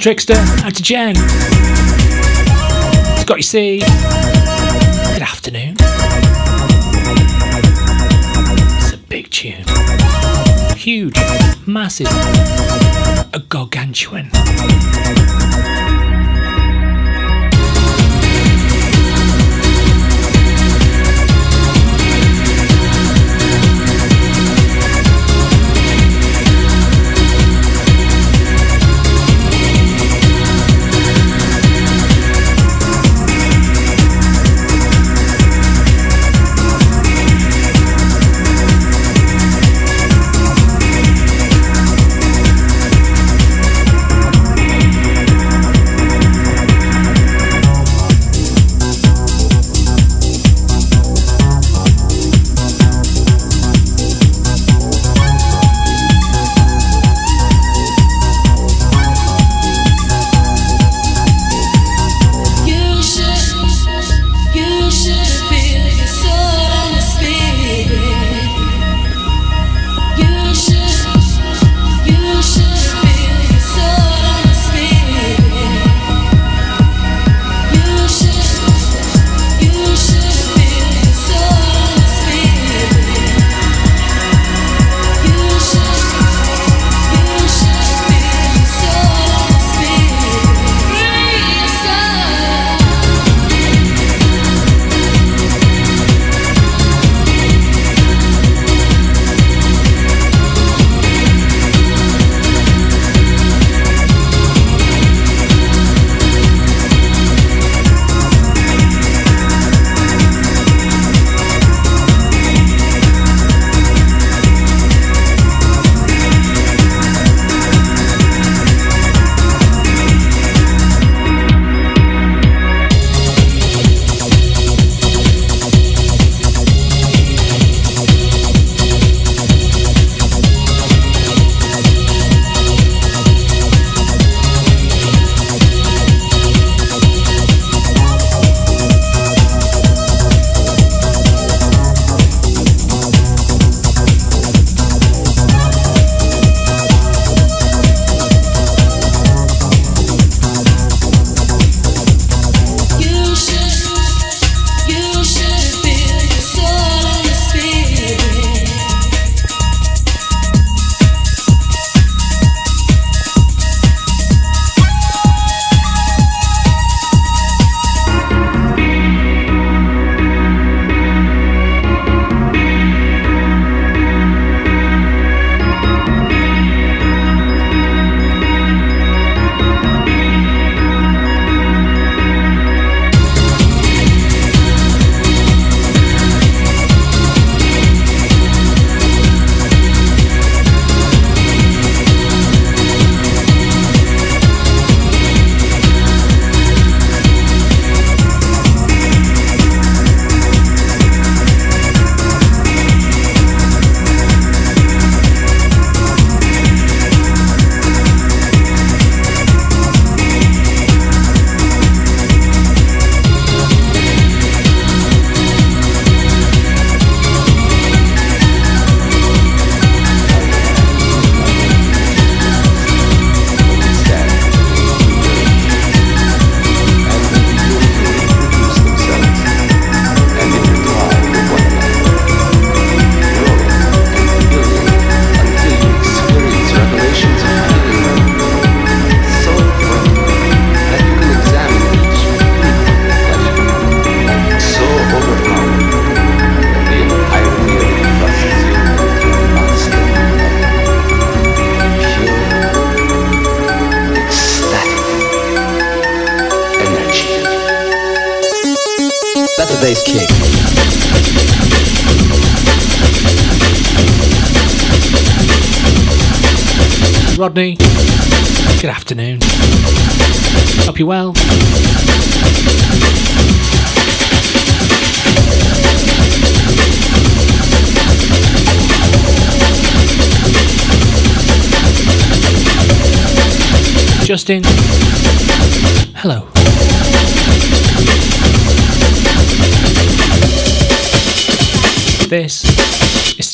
Trickster, out to Jen. Scotty C. Good afternoon. It's a big tune. Huge, massive, a gargantuan.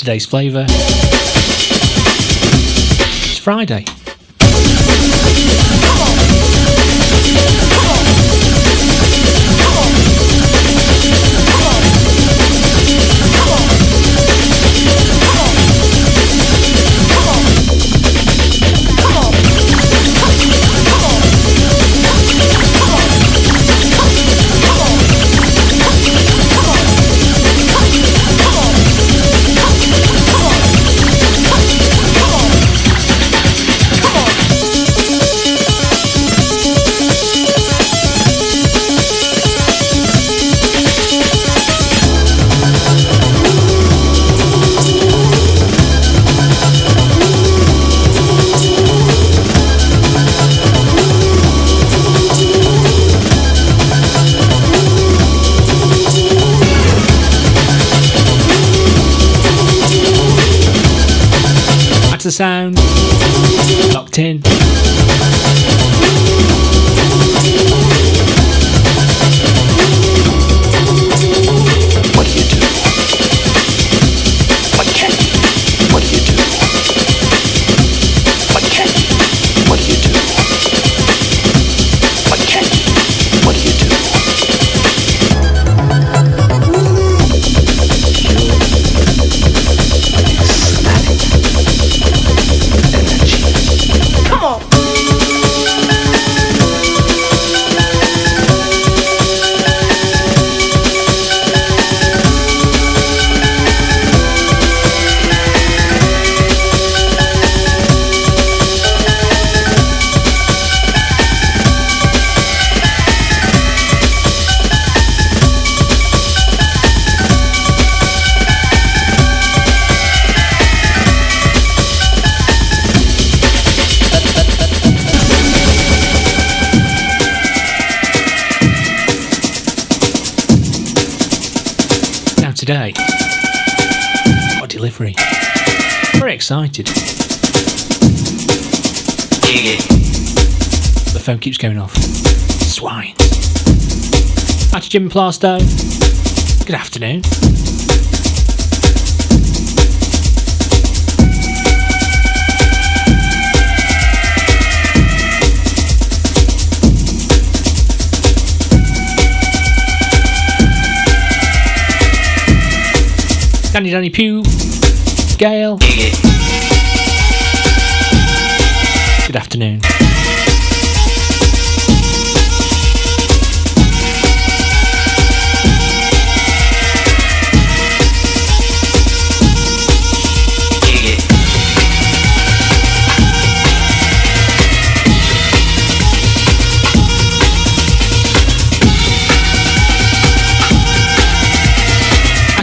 Today's flavour. It's Friday. Today. What delivery? Very excited. The phone keeps going off. Swine. To Jim Plasto. Good afternoon. Danny Danny Pew, Gail. Good afternoon.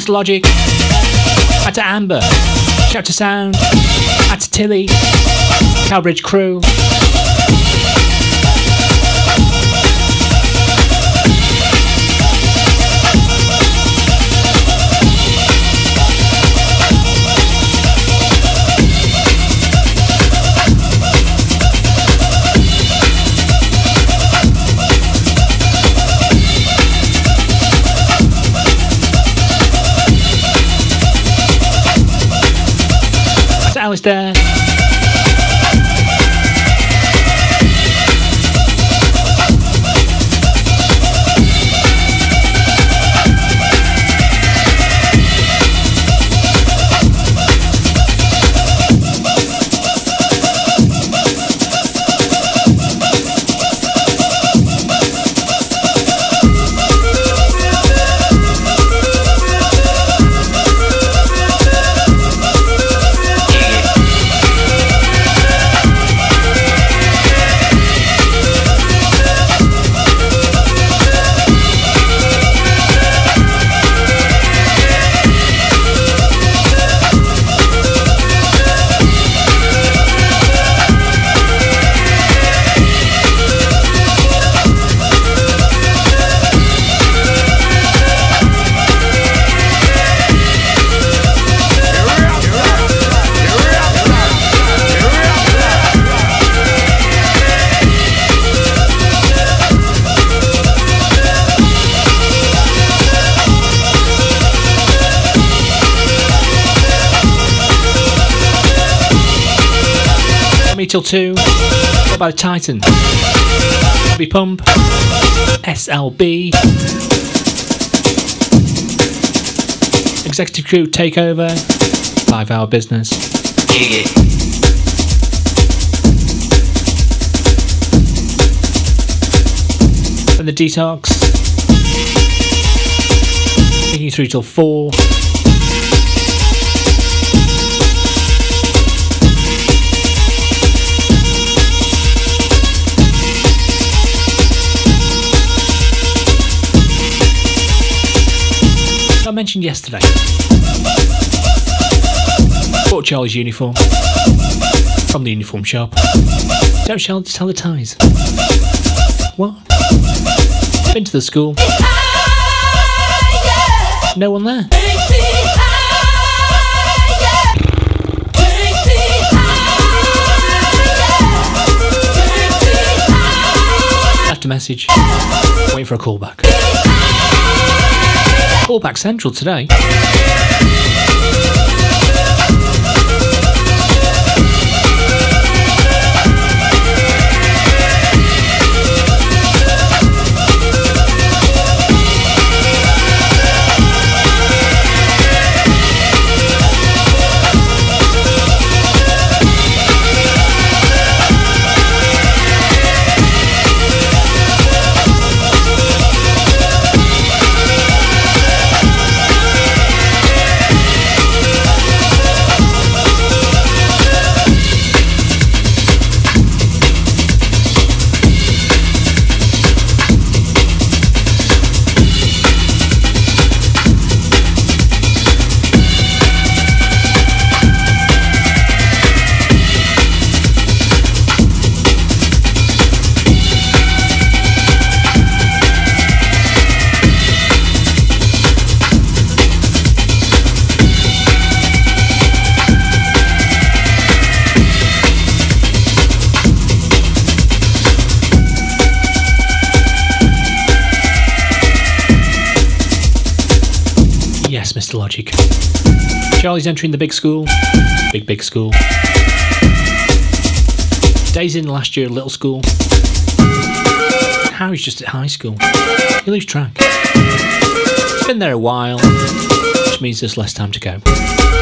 Logic. Out to Amber. Shout to Sound. Out to Tilly. Cowbridge Crew. Alistair. till 2. What about Titan? Bobby Pump. SLB. Executive Crew Takeover. Five Hour Business. And the detox. Taking you through till 4. Mentioned yesterday. Bought Charlie's uniform from the uniform shop. Don't shall tell the ties. What? Been to the school. No one there. Left a message. Waiting for a callback. Callback central today. Charlie's entering the big school. Big, big school. Days in last year little school. Harry's just at high school. You lose track. Been there a while, which means there's less time to go.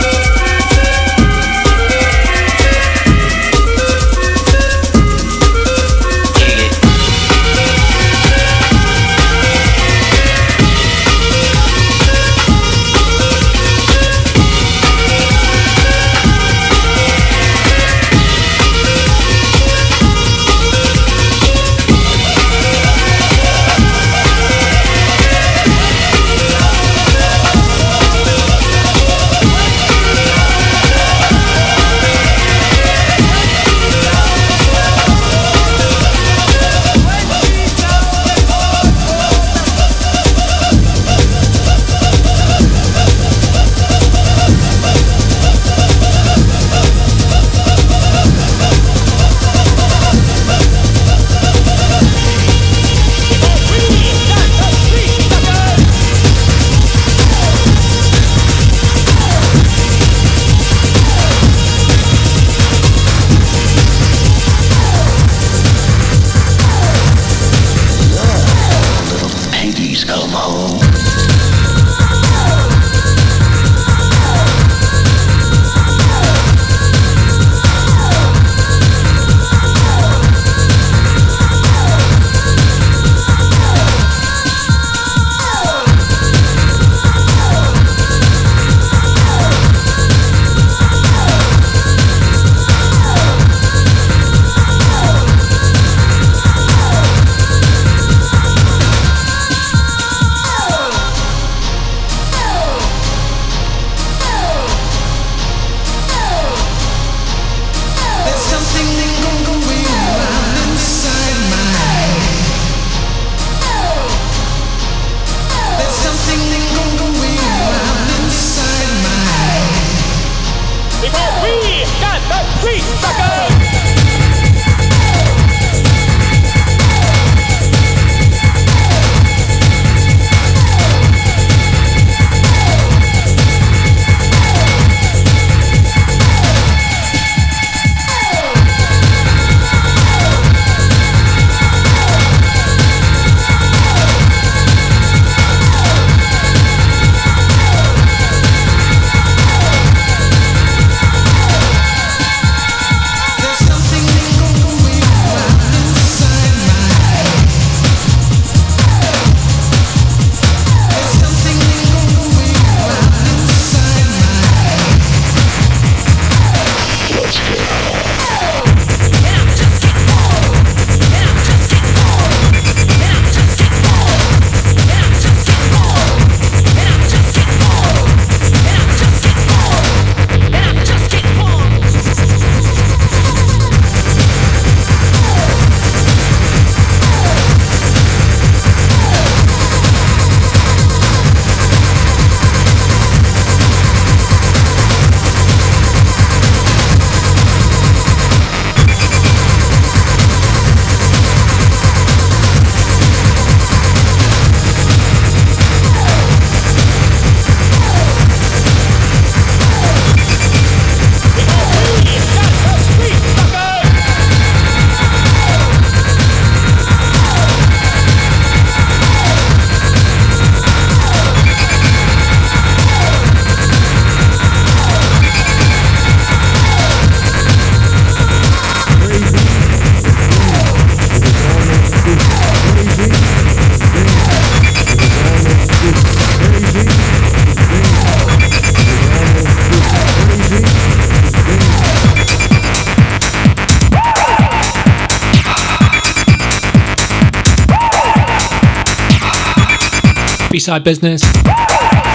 B-side business.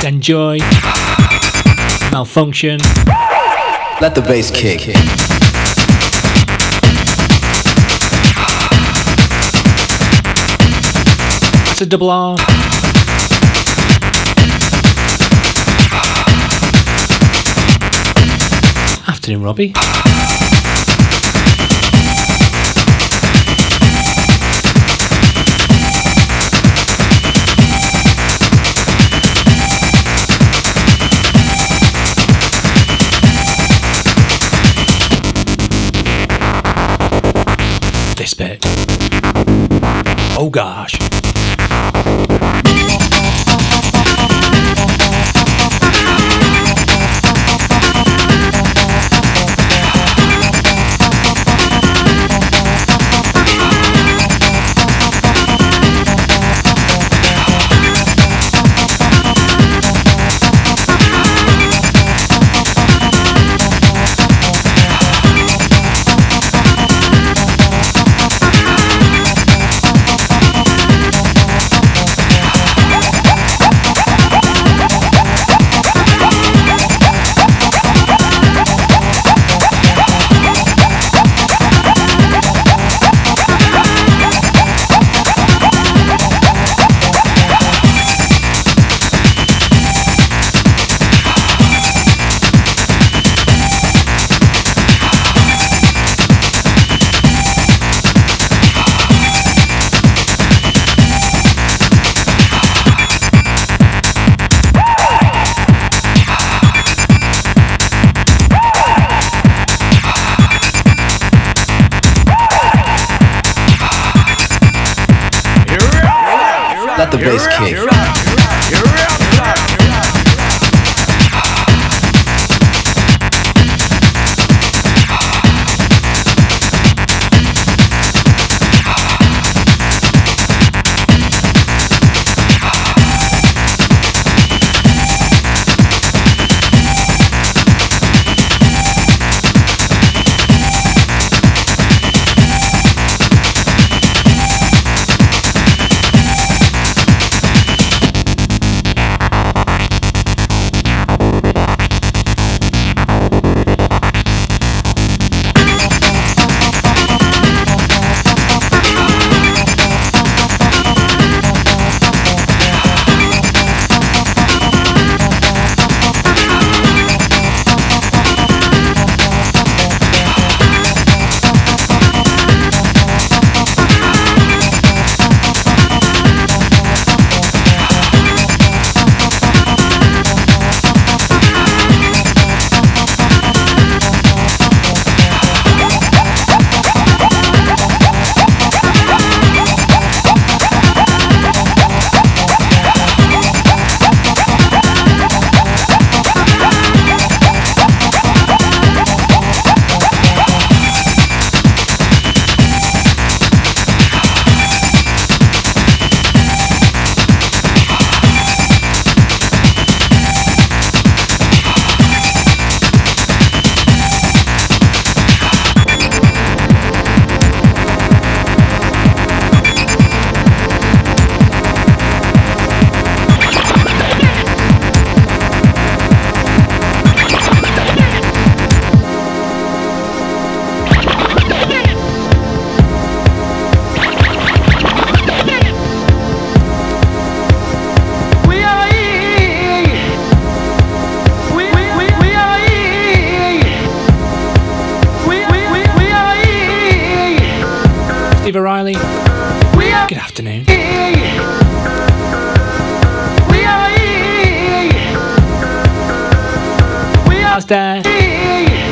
Enjoy. Malfunction. Let the bass kick. That's a double R. Afternoon, Robbie. Oh gosh.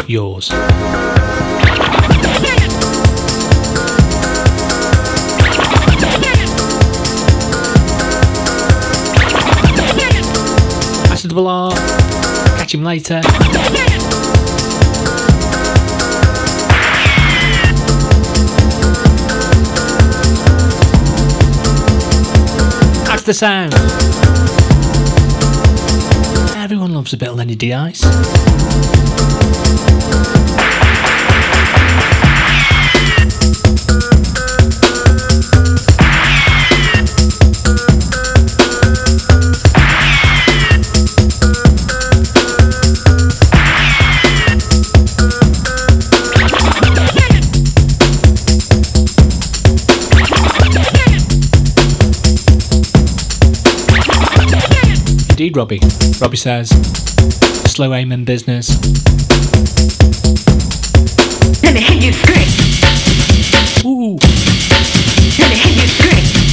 Yours. A double R. Catch him later. That's the sound. Everyone loves a bit of Lenny De Ice. indeed, Robbie. Robbie says, slow aim in business. Let me hit you straight. Ooh. Let me hit you straight.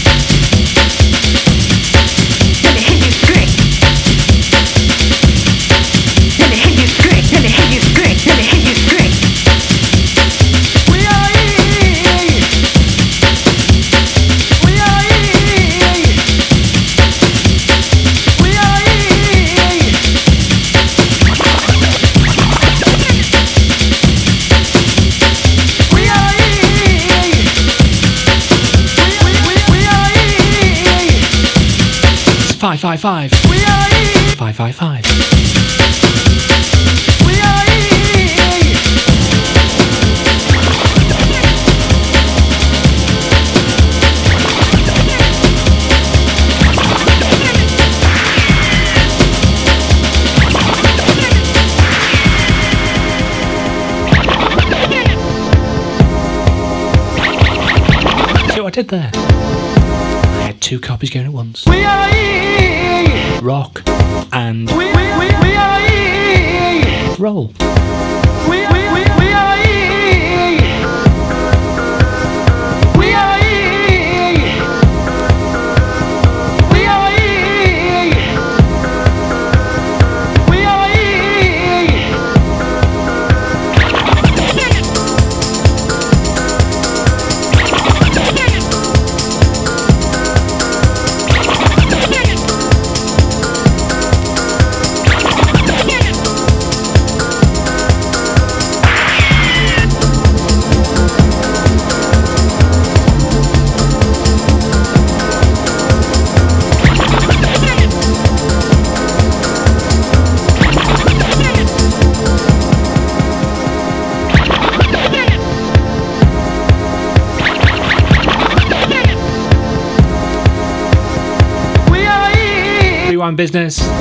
five five. We are E. Five five five. We are E. See what I did there? I had two copies going at once rock, and roll. business.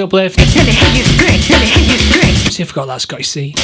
uplift. See if I got that Scotty. C.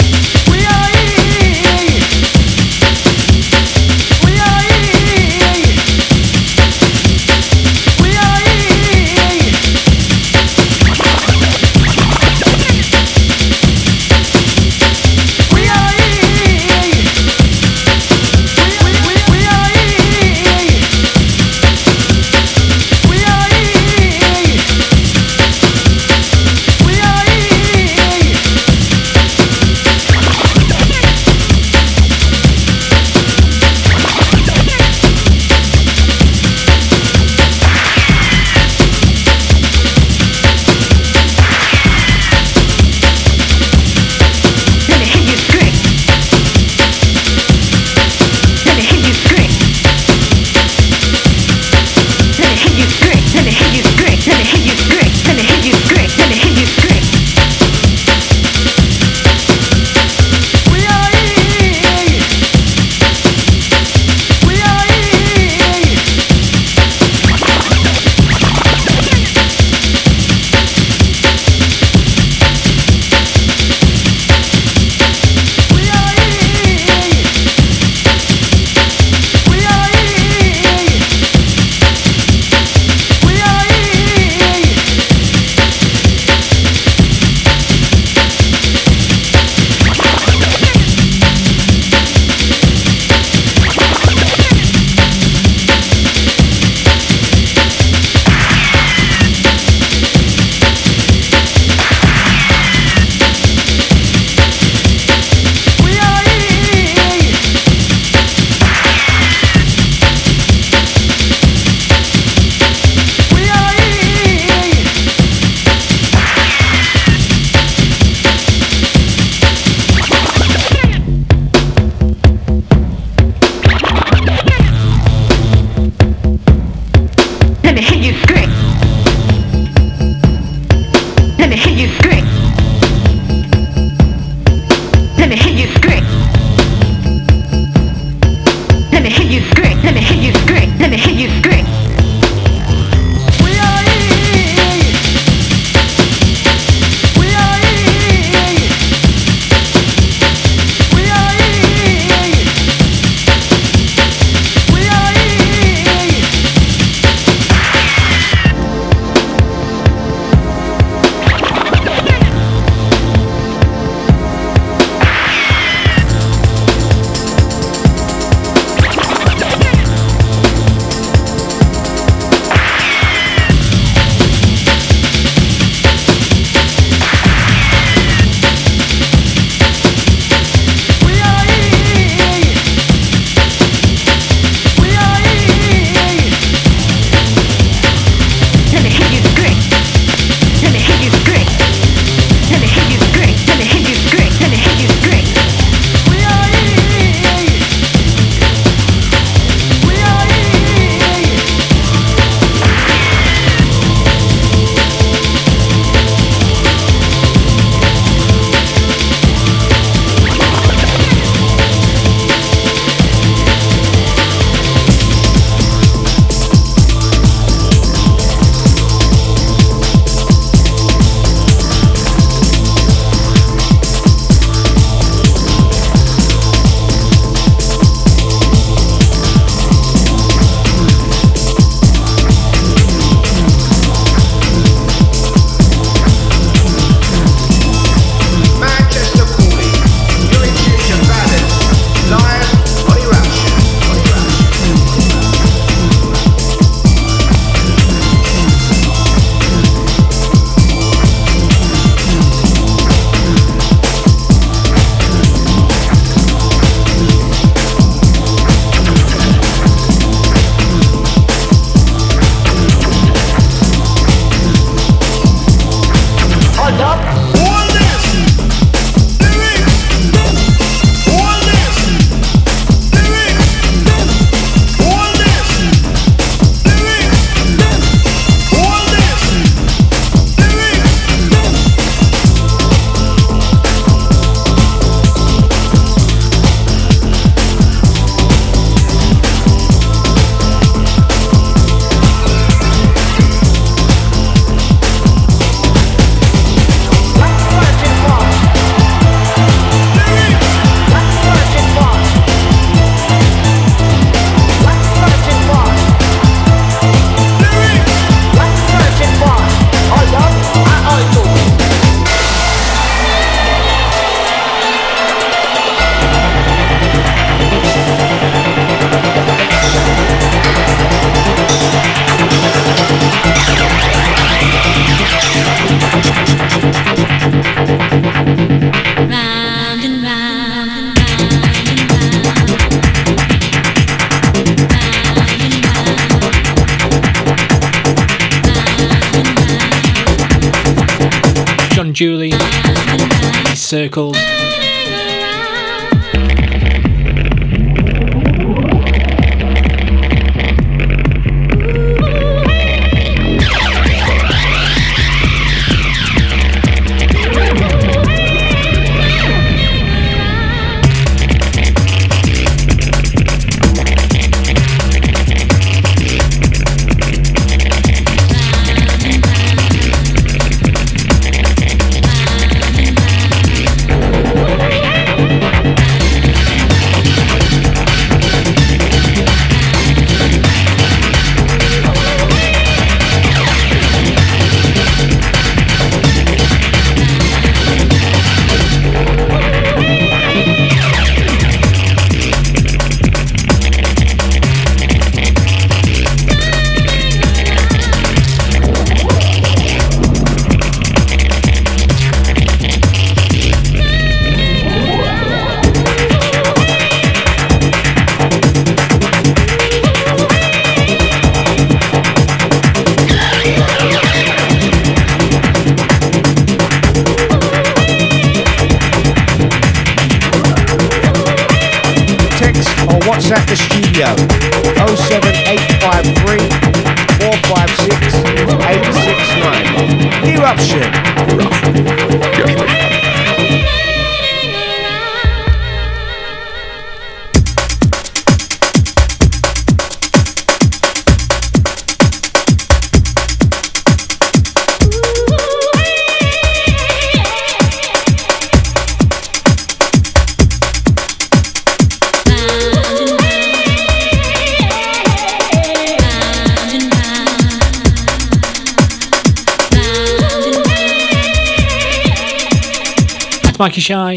Mikey Shy.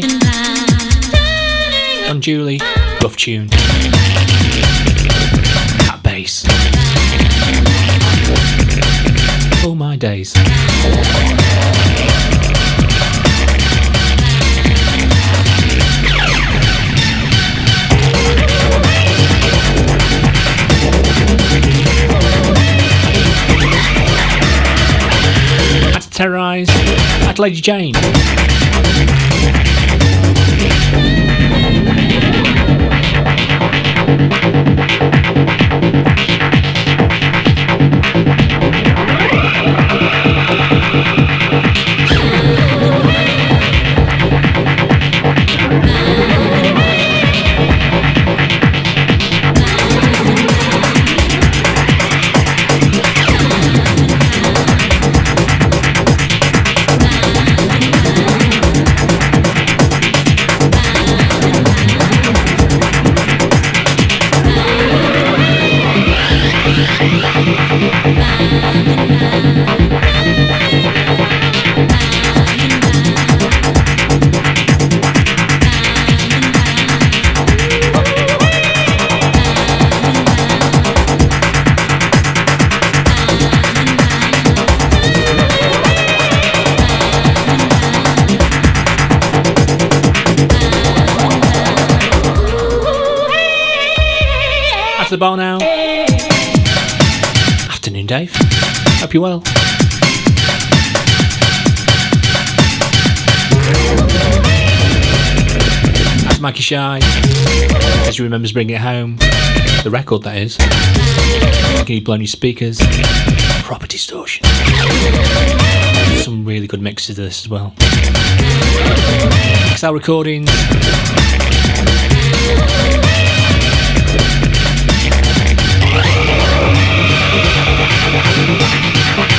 John Julie, rough tune. That bass. Oh my days. Terrorise. That's Lady Jane. You're well. That's Mikey Shy. As he remembers bringing it home. The record, that is. Can you blow your speakers? Proper distortion. Some really good mixes of this as well. XL Recordings. Now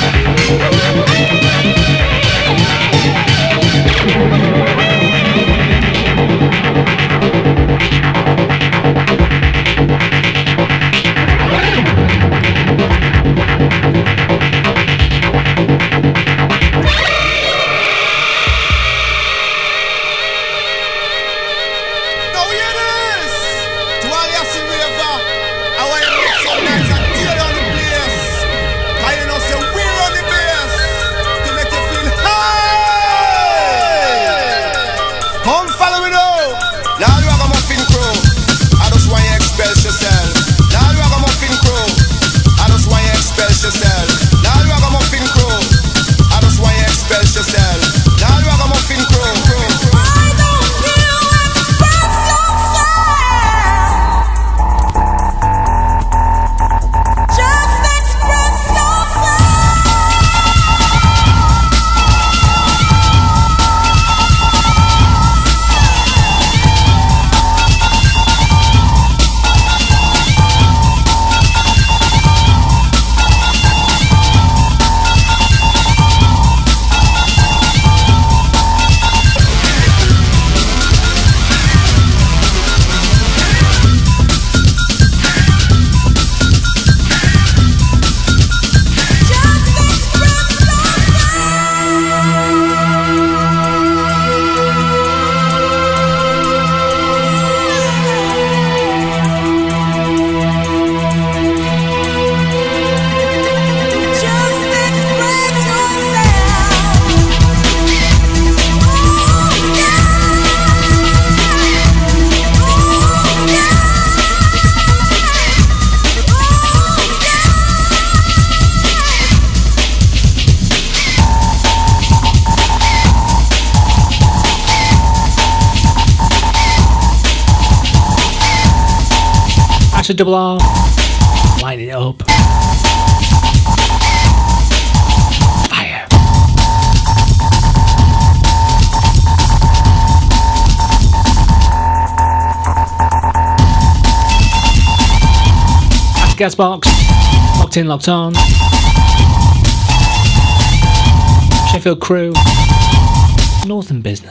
Gas box. Locked in, locked on. Sheffield crew. Northern business.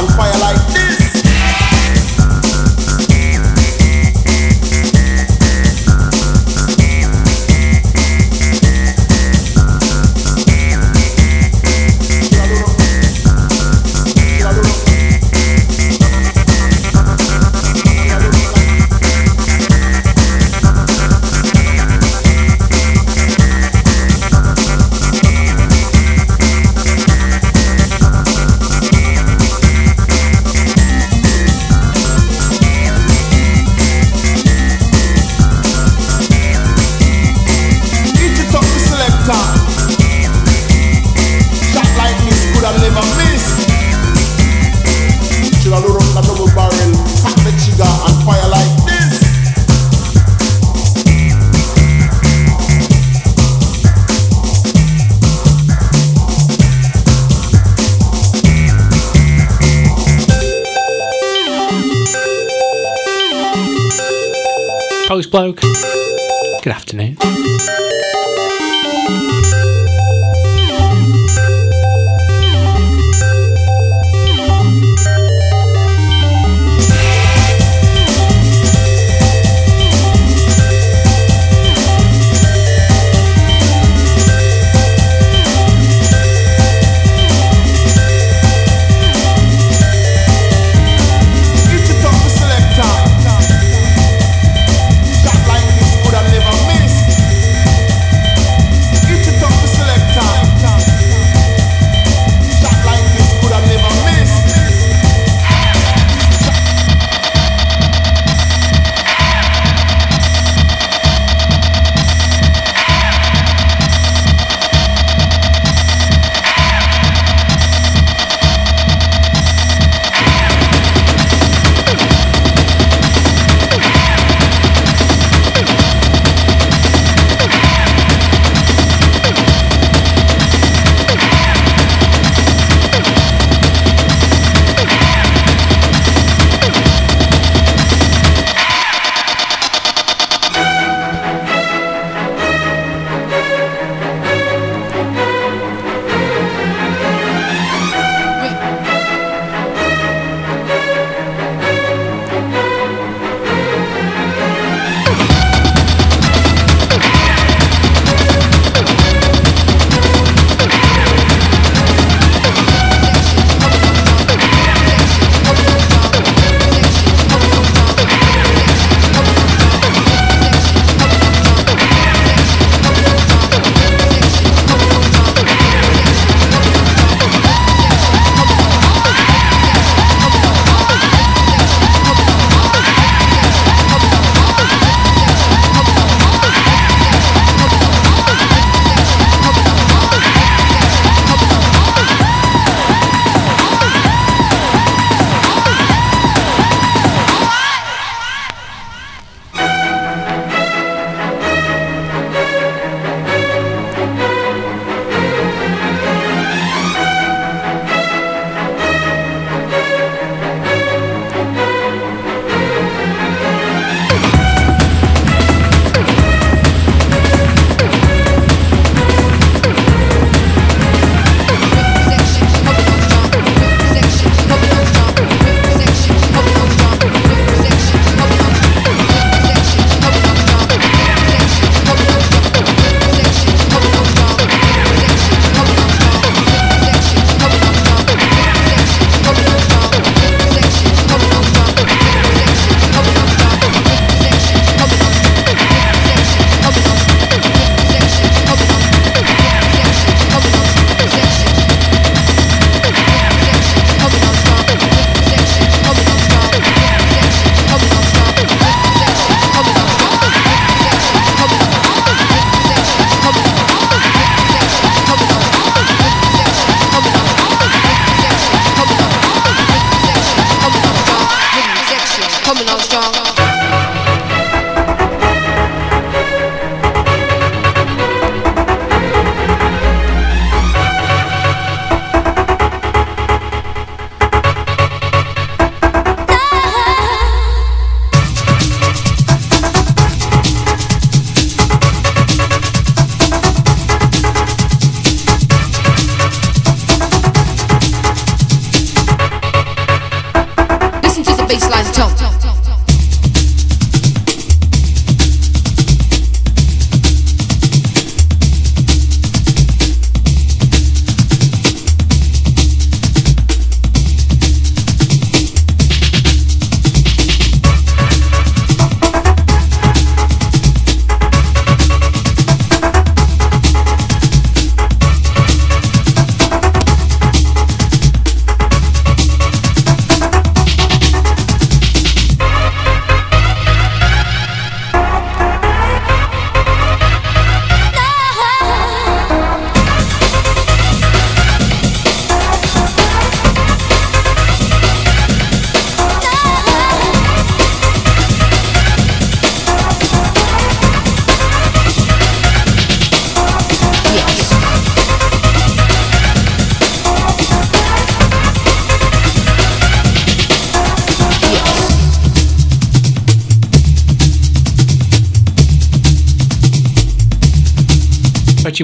And fire like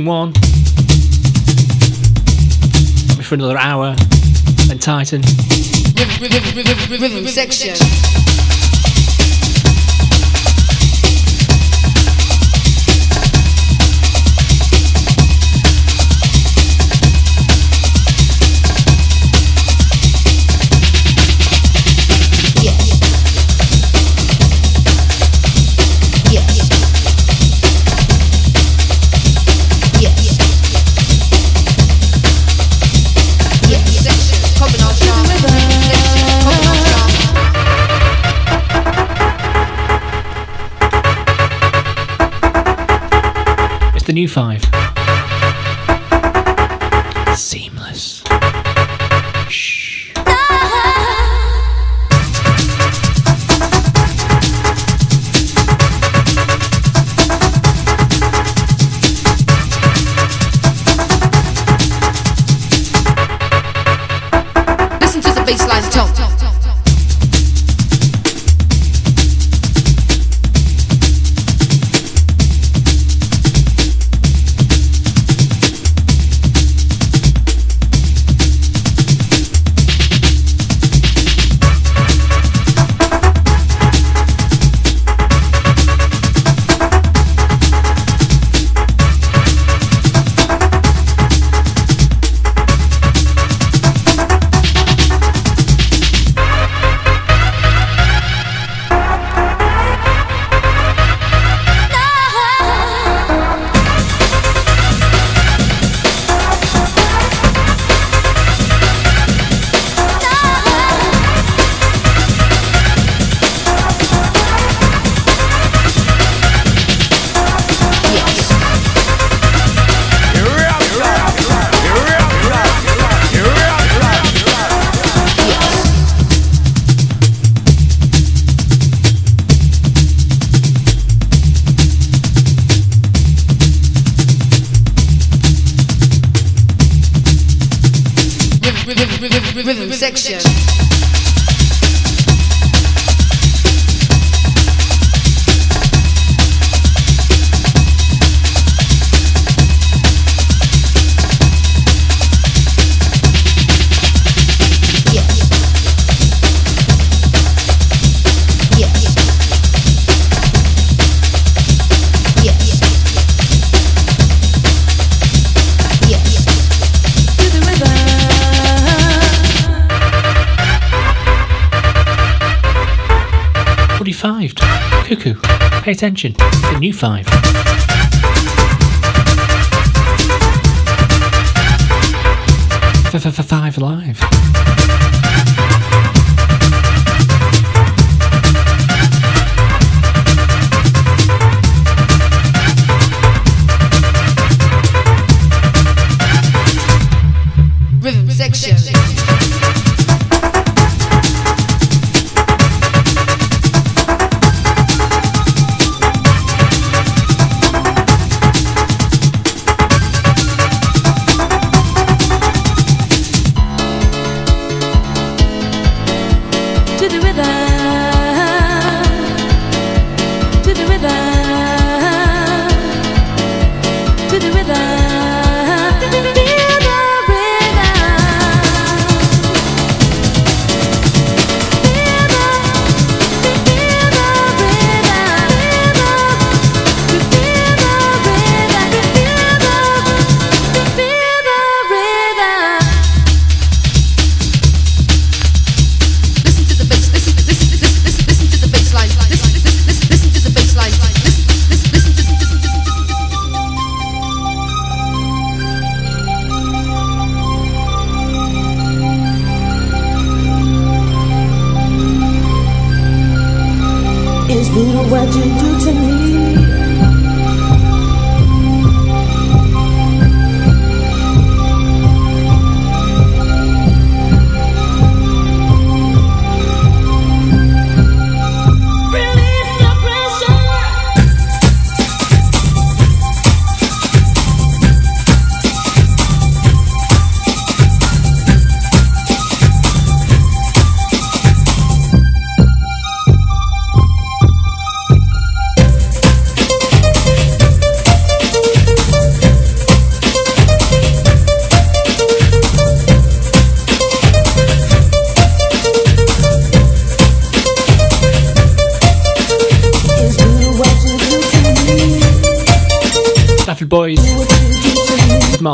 one. For another hour. And Titan. Rhythm, rhythm, rhythm, rhythm section. new five. Seamless. Shh. Listen to the bass. The New 5. Five Live.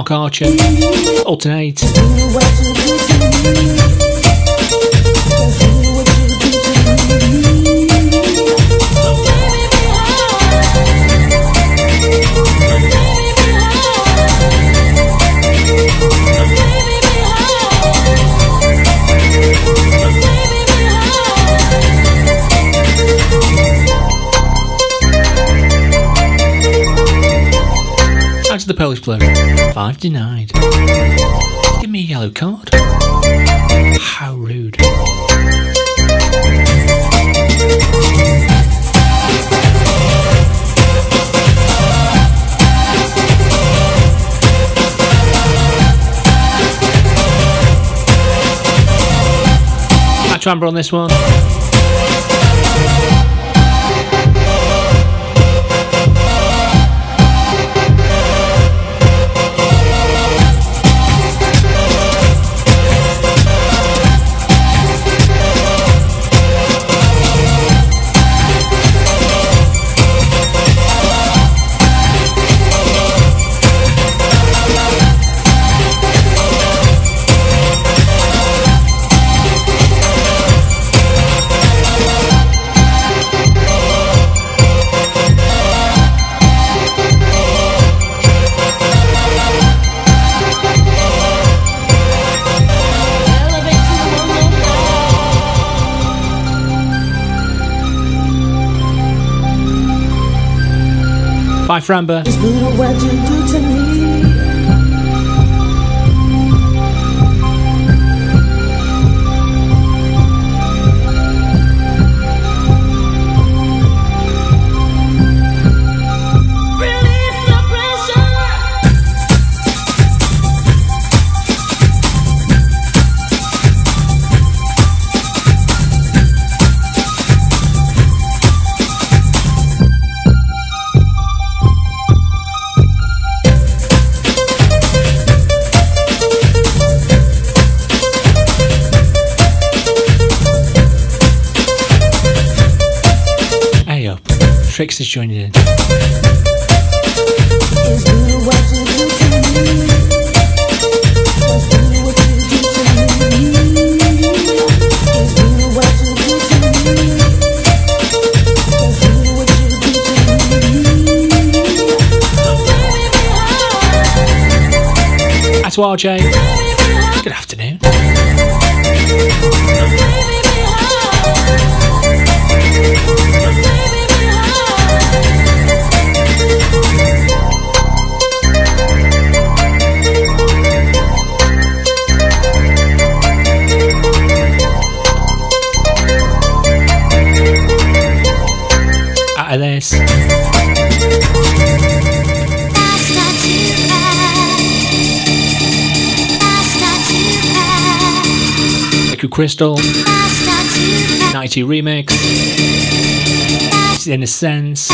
Mark Archer, Altern-8. Polish bloke. Five denied. Give me a yellow card. How rude. Try and on this one. Bye. It's do Crystal. 92 remix. In a sense.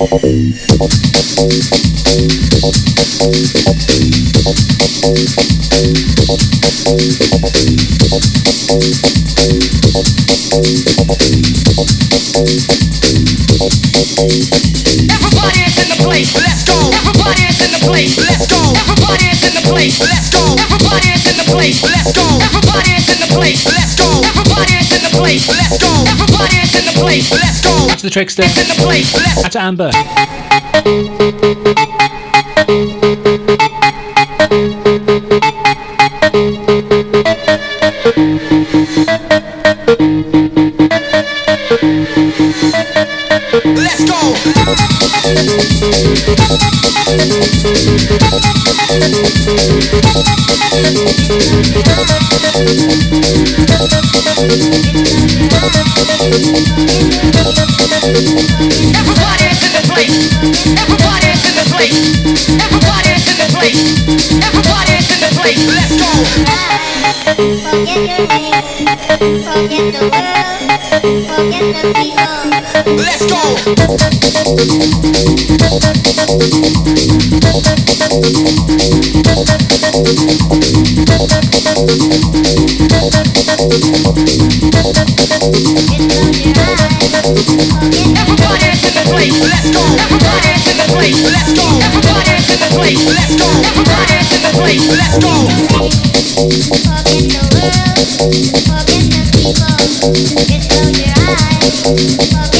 Thank you. Out to the trickster. Out to Amber. Forget the world, forget the people. Let's go. Everybody in the place. Let's go. Everybody in the place. Let's go. Everybody in the place. Let's go. Everybody in the place. Let's go. The world. The people. Just close your eyes.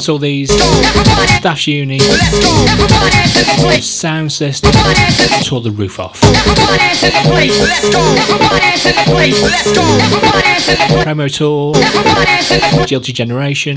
So these? Dash Uni. Sound system. Tore the roof off. Promo tour. GLT Generation.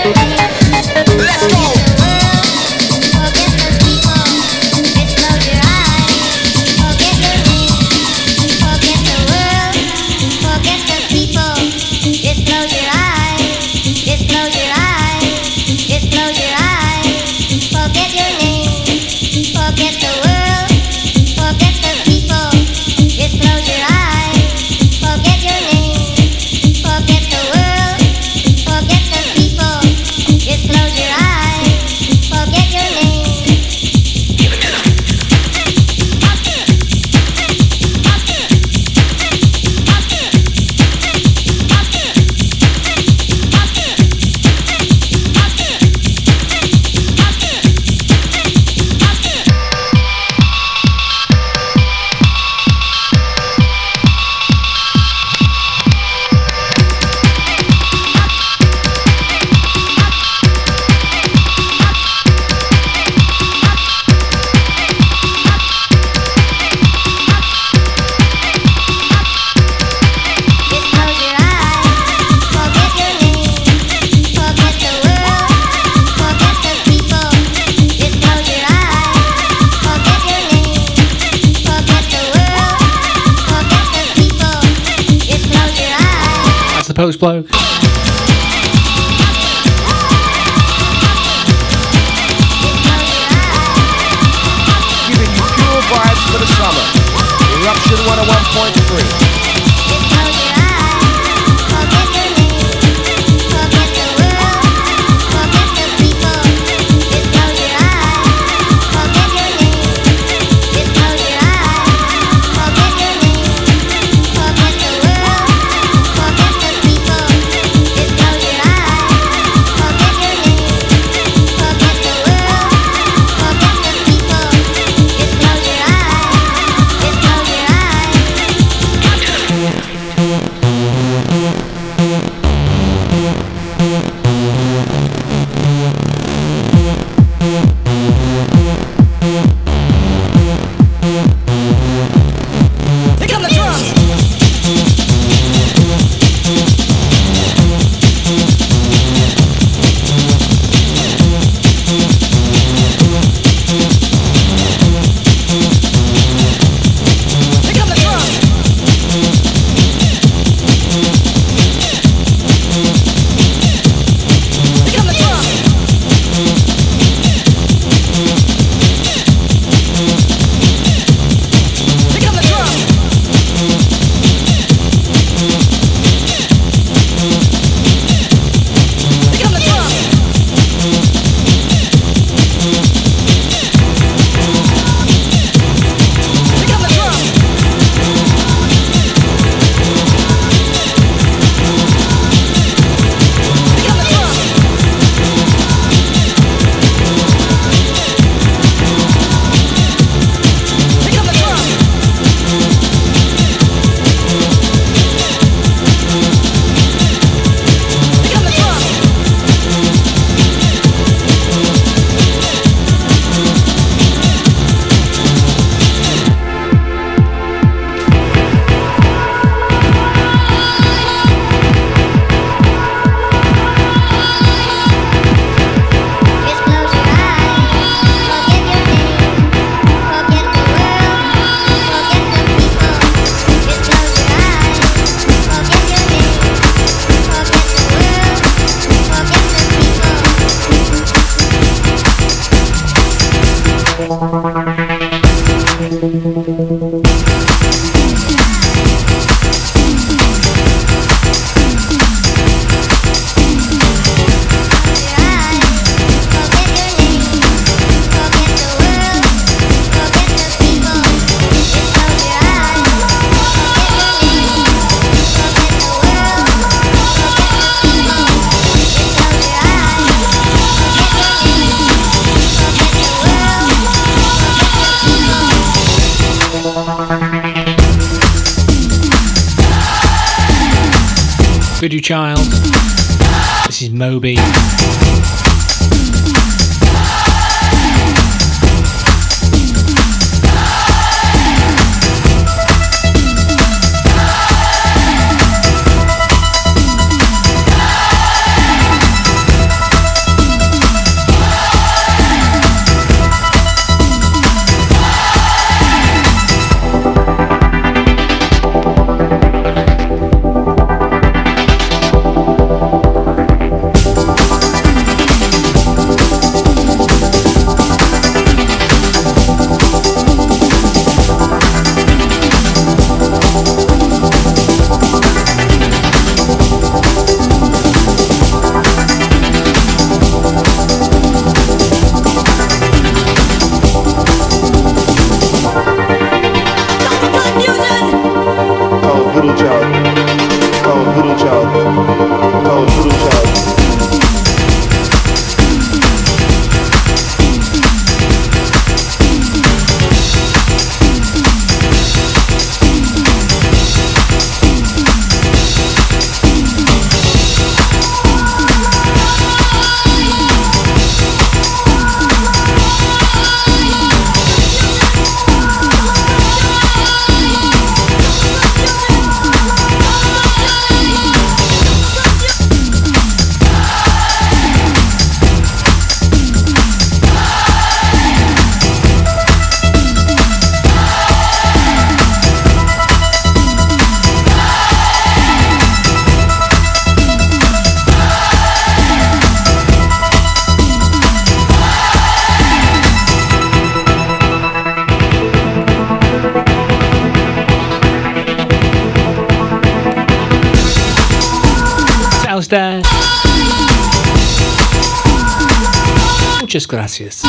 Gracias.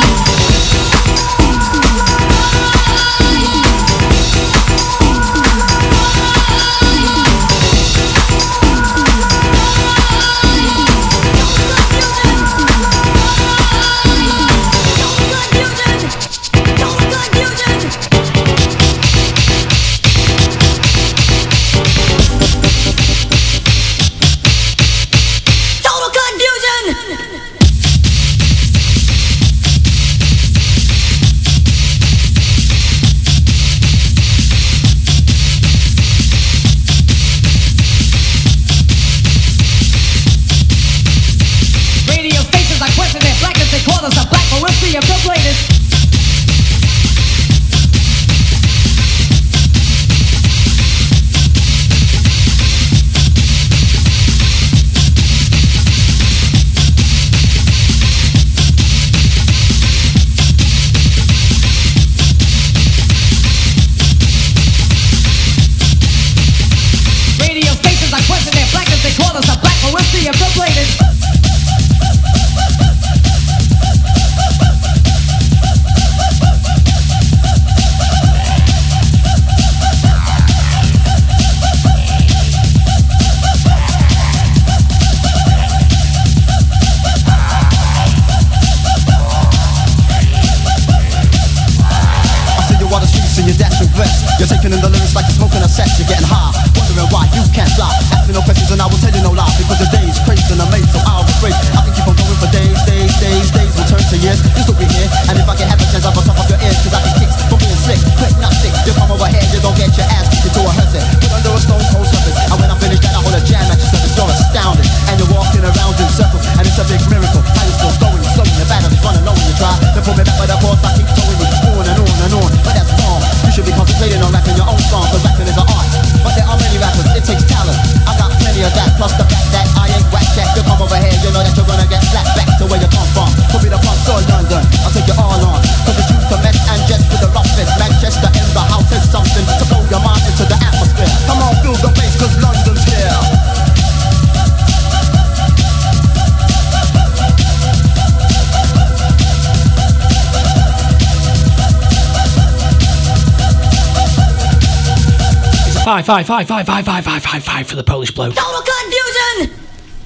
Five, five, five, five, five, five, five, five, five for the Polish bloke. Total confusion!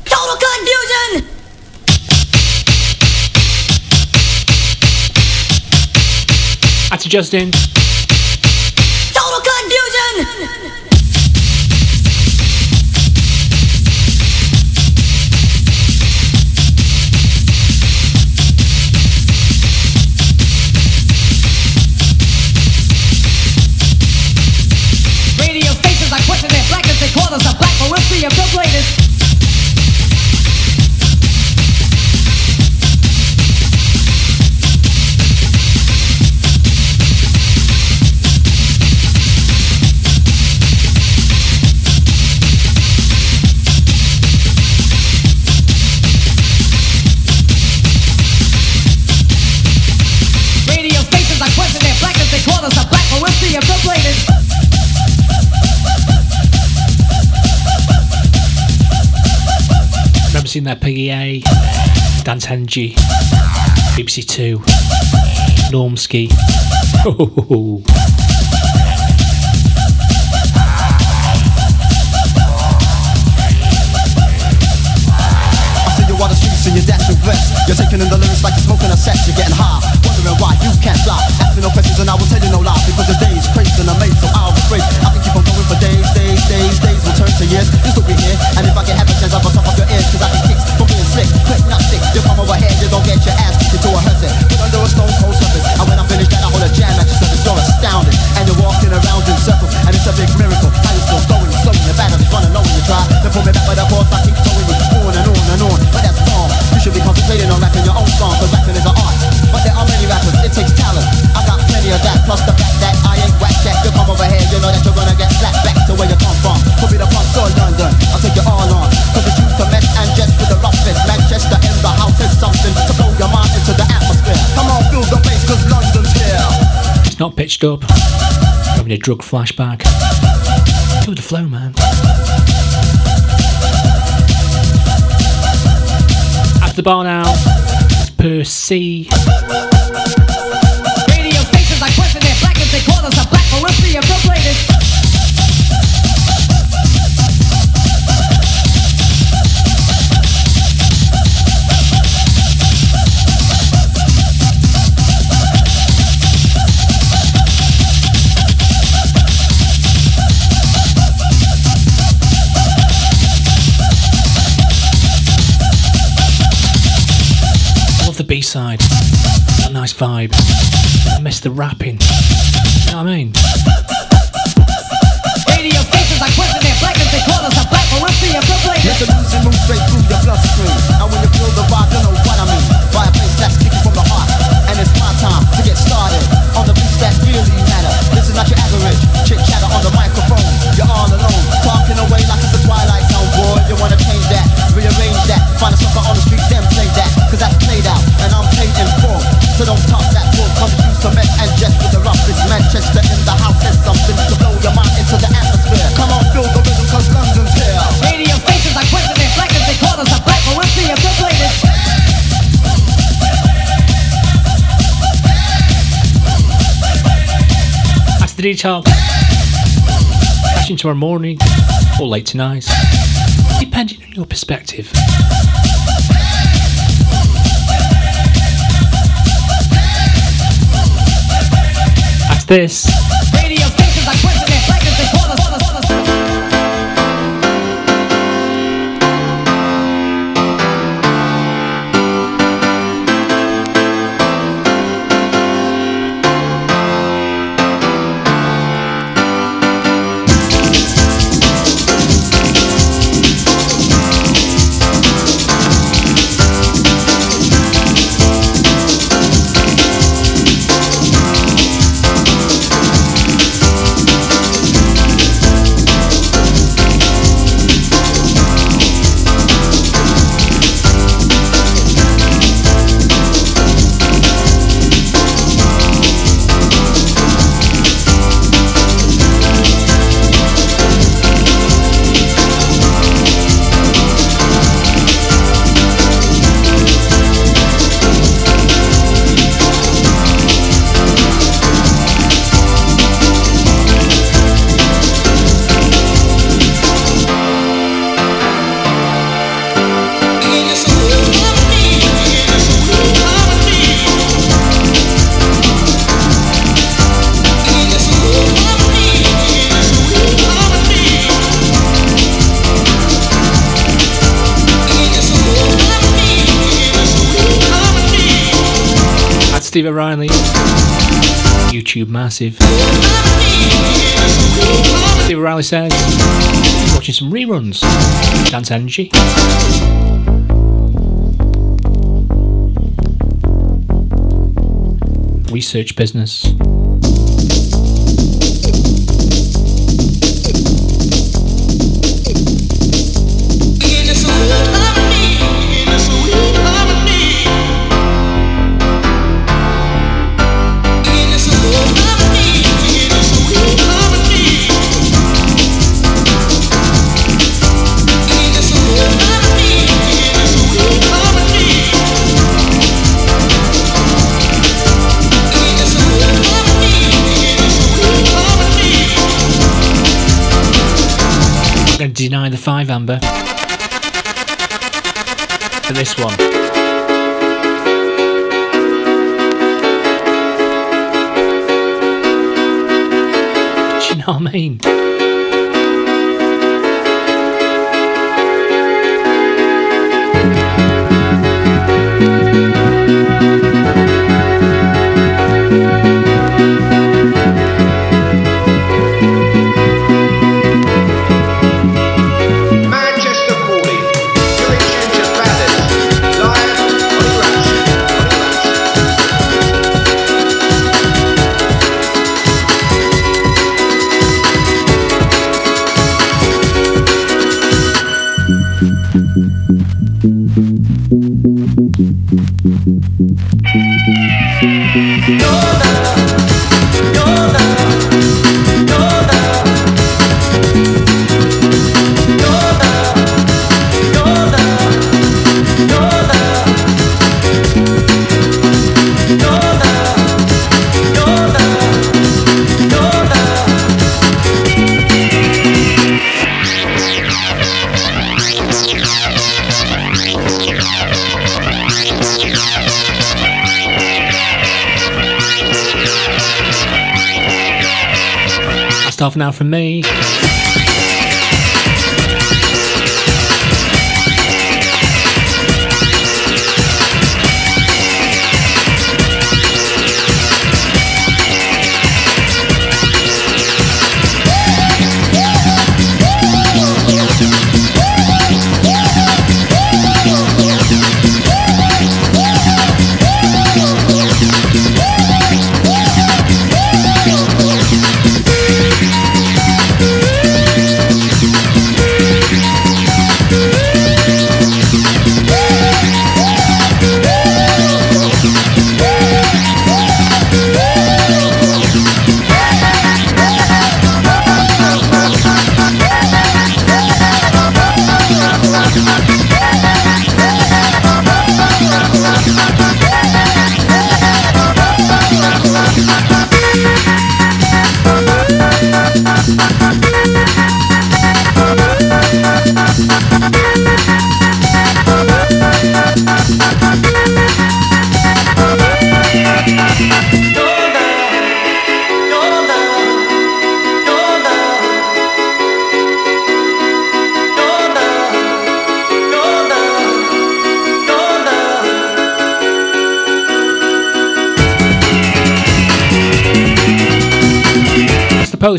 Total confusion! That's Justin. That Dance Energy, BBC Two, Normski. Vest. You're taking in the lyrics like you're smoking a set. You're getting high, wondering why you can't fly. Ask no questions and I will tell you no lies because the day's crazy and amazing. So I'll afraid I can keep on going for days, days, days, days will turn to years. You still be here, and if I can have a chance, I'll bust off your ears because I can kick from being slick, quick, not sick. You come over here, you don't get your ass kicked into a hearse. Put under a stone cold surface, and when I finish that, I hold a jam at your surface. You're astounded, and you're walking around in circles, and it's a big miracle. How you still going, slowing your batteries running low when you try to pull me back, but of course I keep towing you on and on and on. But that's wrong. Should be concentrating on rapping your own song, cause rapping is an art. But there are many rappers, it takes talent. I got plenty of that, plus the fact that I ain't whack that. You come over here, you know that you're gonna get slapped back to where you come from. The pump or London, I'll take you all on. Cause to mess and just with the roughest. Manchester in the house is something to blow your mind into the atmosphere. Come on, feel the bass, cause London's here. It's not pitched up. Having a drug flashback. Go the flow, man. The bar now. Per C. Radio stations are their blackness, they call us a I love the B side. A nice vibe. I miss the rapping. You know what I mean? Radio stations are pushing their blackness, they call us a black, but we'll see if they'll Let the music move straight through your bloodstream. And when you feel the vibe, you know what I mean. By a place that's kicking from the heart. And it's my time to get started on the beats that really matter. This is not your average chit chatter on the microphone. You're all alone, talking away like a twilight zone, boy. You wanna change that, rearrange that. Find a sucker on the street, then play that. Cause that's played out, and I'm paid in full. So don't talk that bull, come to use some mess and just with the roughest Manchester in the house is something to blow your mind into the atmosphere. Come on, feel the rhythm, cause London's here. Radio stations are pushing their blackness, they call us a black, but we'll see if they'll play this. That's the detail. Catch you tomorrow morning or late tonight, depending on your perspective. That's this. Steve O'Reilly. YouTube massive. Steve Riley says, watching some reruns. Dance Energy. Research business. An hour from me.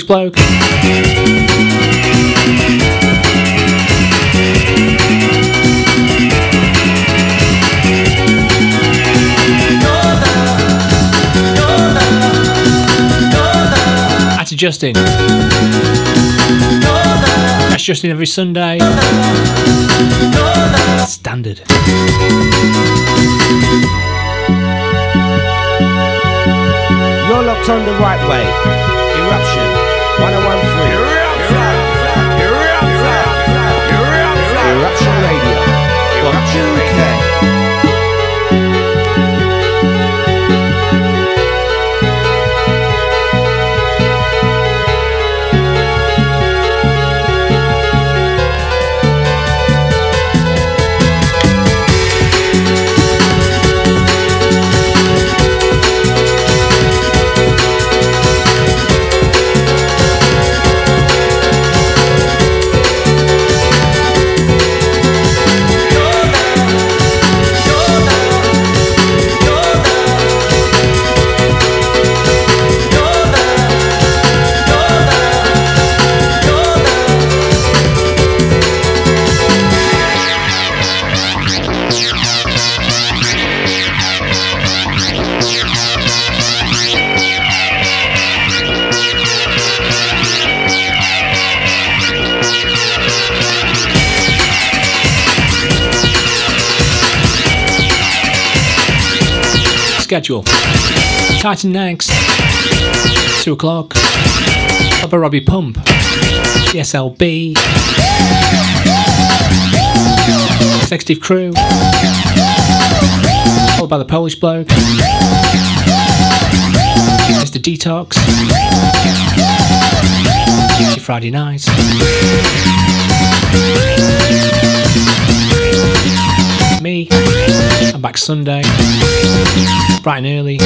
Polish bloke. That's Justin. That's Justin every Sunday. Standard. You're locked on the right way. Titan next. 2 o'clock. Papa Robbie Pump. CSLB. Executive Crew. Followed by the Polish bloke. Mr. Detox. Friday night. Me. Back Sunday. Bright and early.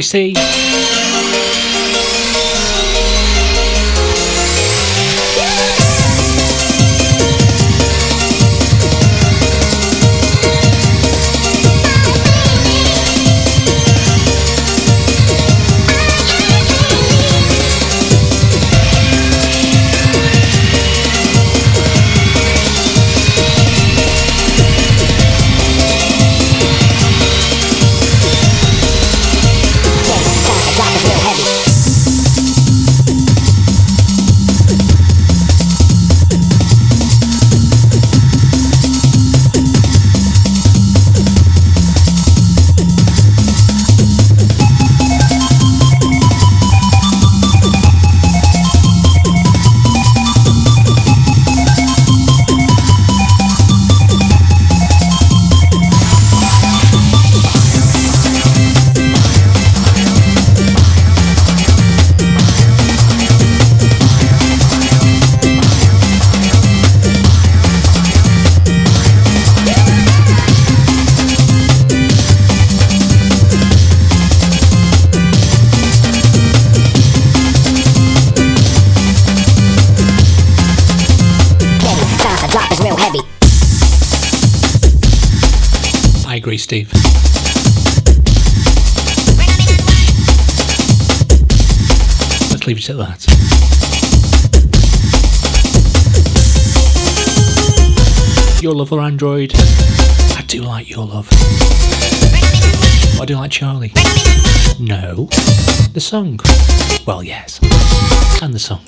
That's Your love or Android? I do like your love. I do like Charlie. No. The song. Well, yes. And the song.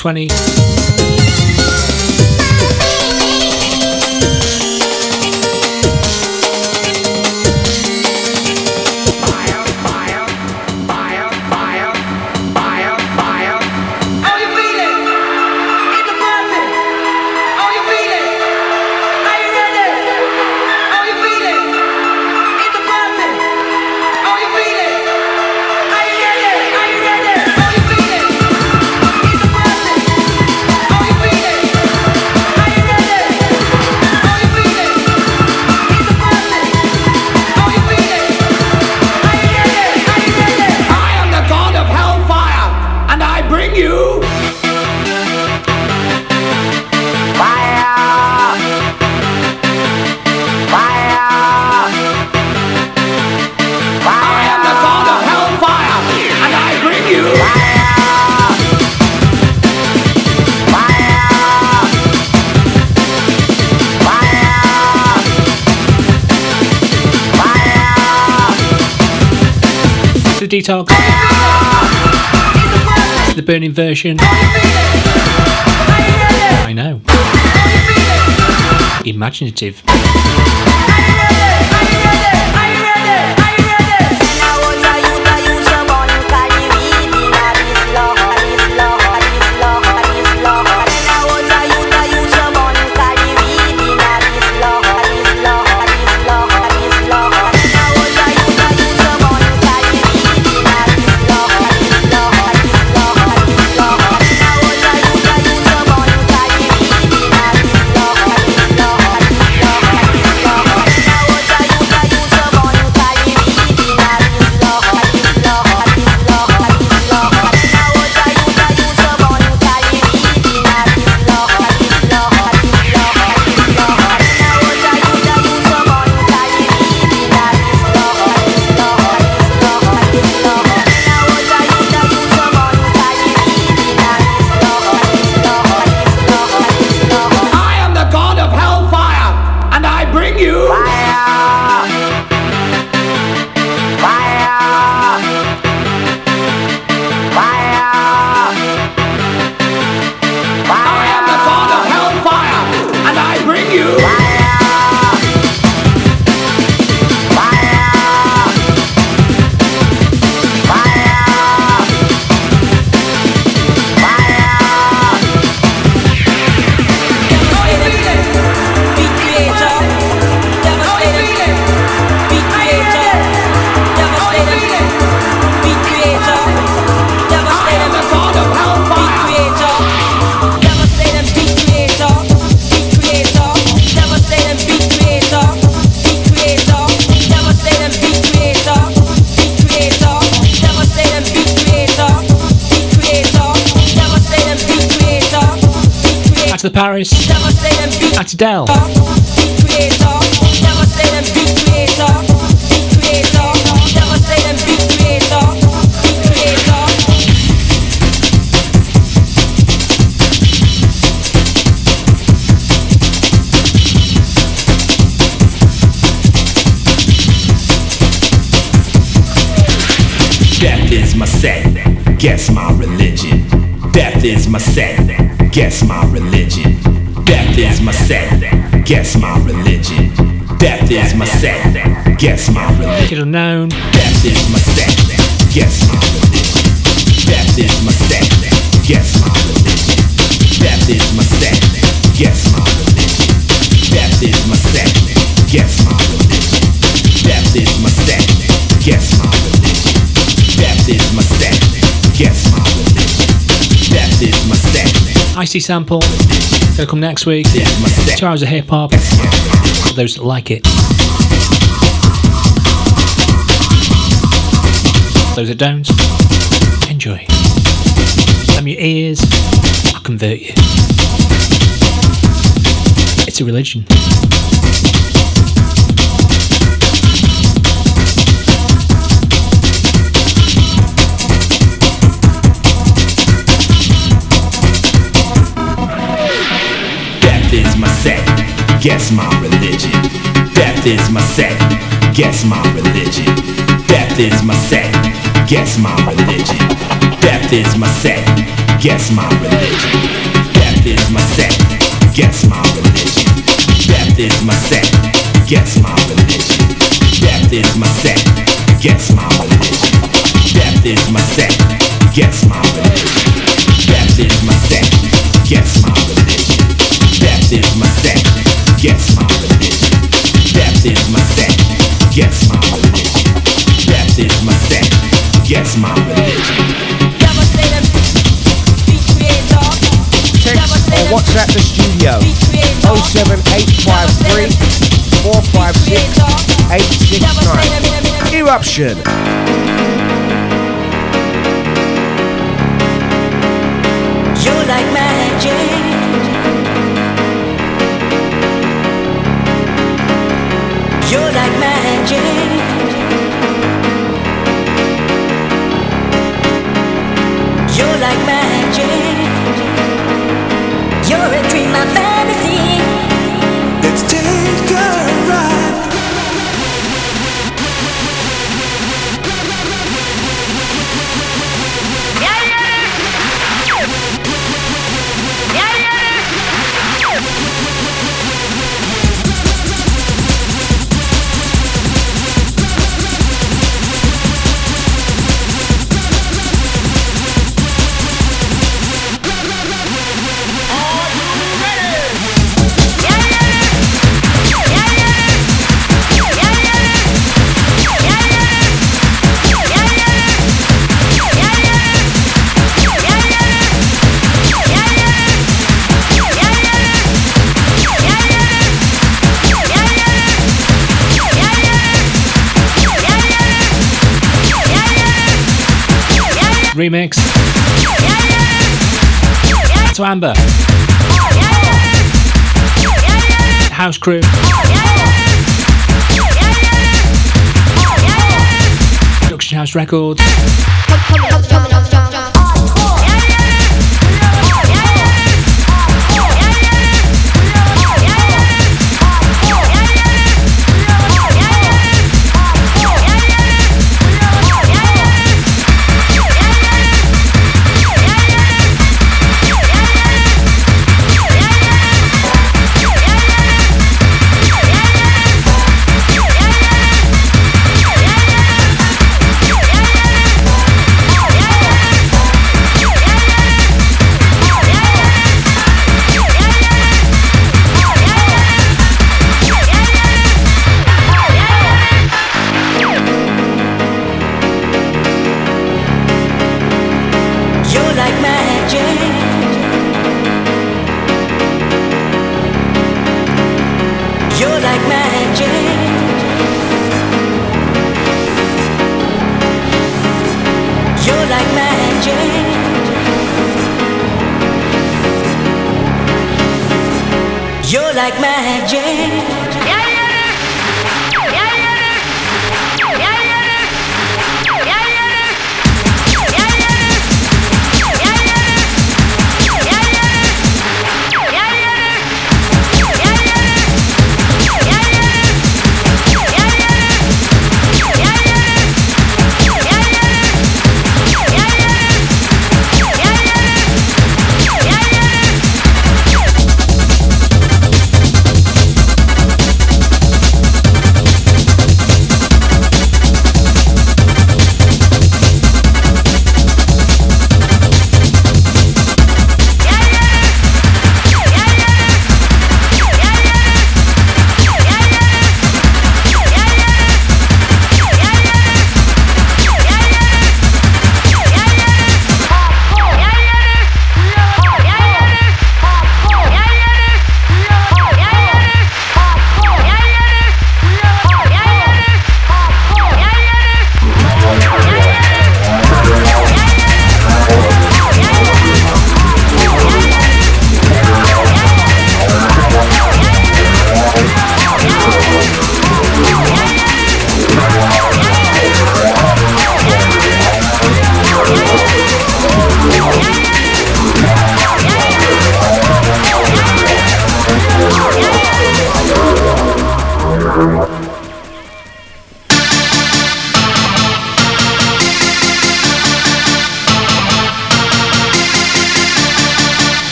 20. Detox. The burning version. I know. Imaginative. Dell. Guess my religion. Death is my set, guess my religion. Kid unknown. Death is my set, guess my religion. Death is my set, guess my religion. Death is my set, guess my religion. Death is my set, guess my religion. Death is my set, guess my religion. Death is my set, guess my religion. Death is my set, Icy sample. Gonna come next week. hours of hip hop. For those that like it. Those that don't, enjoy. Damn your ears, I'll convert you. It's a religion. Guess my religion. Death is my set, guess my religion. Death is my set, guess my religion. Death is my set, Guess my religion. Death is my set. Guess my religion. Death is my set. Guess my religion. Death is my set. Guess my religion. Death is my set. Guess my religion. Death is my set. Guess my religion. Guess my religion. Death is my. Guess my. Death is my. Guess my or WhatsApp the studio 07853 456 869. Eruption. House Crew. Production House Records.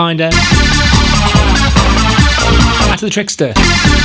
Dreamfinder. After the Trickster.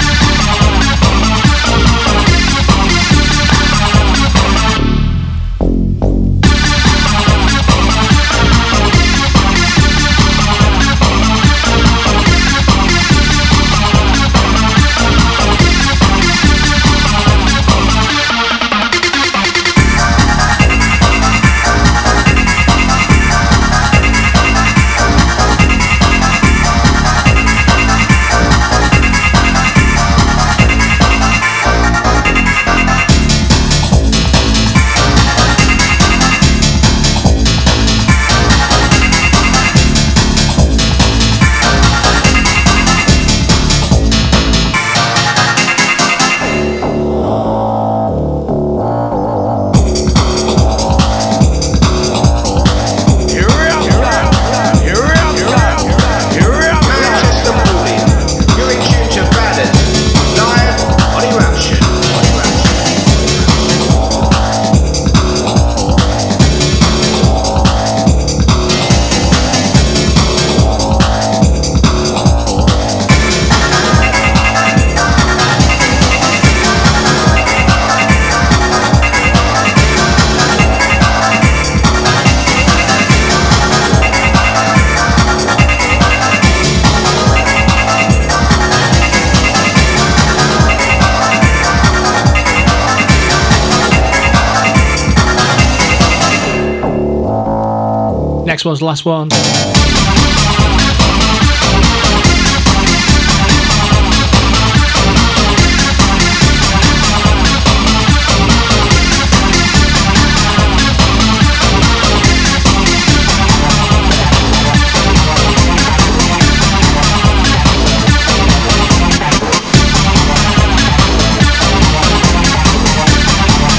One's the last one.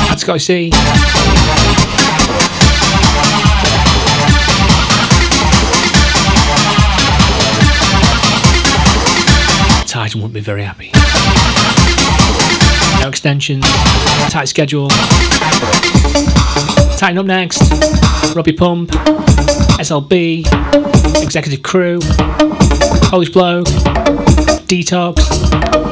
That's got see. Very happy. No extensions, tight schedule. Tighten up next. Robbie Pump, SLB, Executive Crew, Polish Blow, Detox.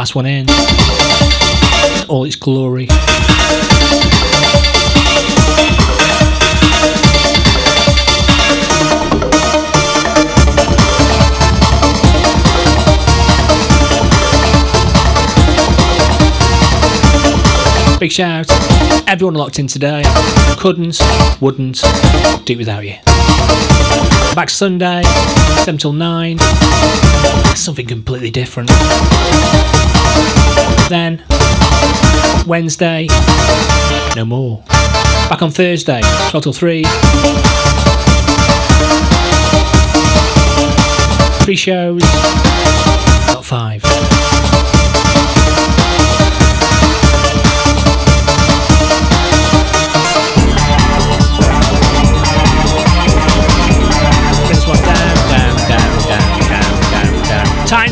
Last one in. All its glory. Big shout. Everyone locked in today. Couldn't, wouldn't do without you. Back Sunday, 7 till 9. Something completely different. Then, Wednesday, no more. Back on Thursday, 12 till 3. Three shows, not five.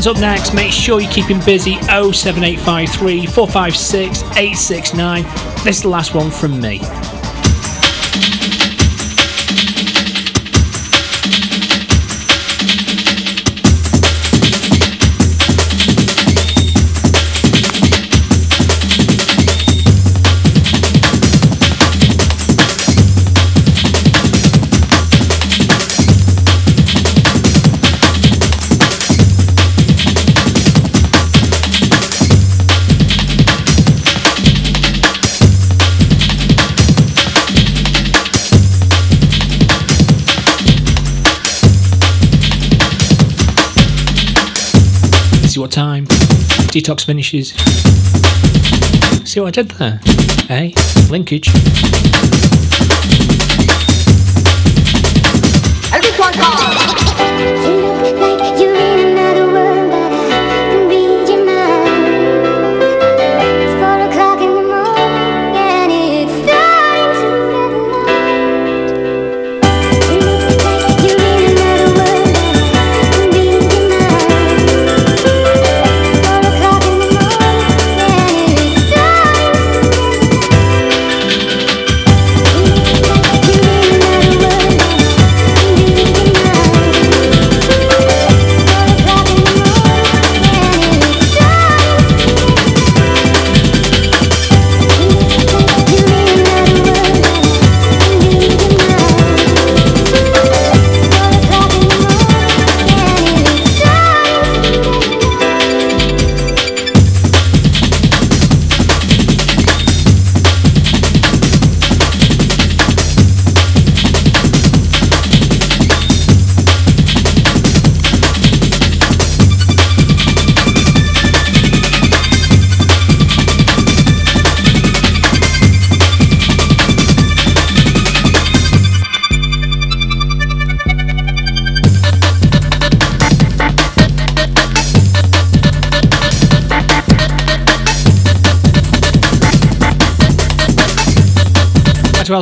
Up next. Make sure you keep him busy. 07853 456 869. This is the last one from me. What time detox finishes. See what I did there? Hey, linkage. Everyone You're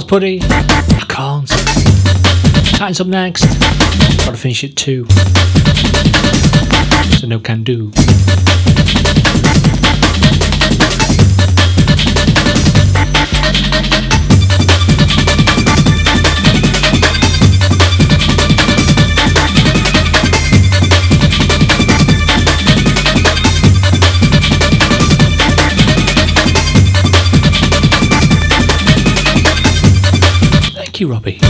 Puddy. I can't. Titans up next. Gotta finish it too. So no can do. Robbie.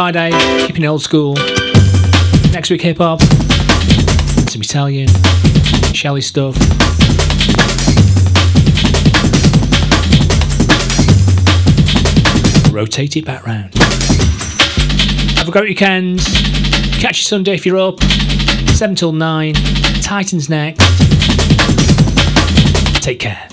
Friday, keeping it old school. Next week, hip hop. Some Italian. Shelly stuff. Rotate it back round. Have a great weekend. Catch you Sunday if you're up. 7 till 9. Titans next. Take care.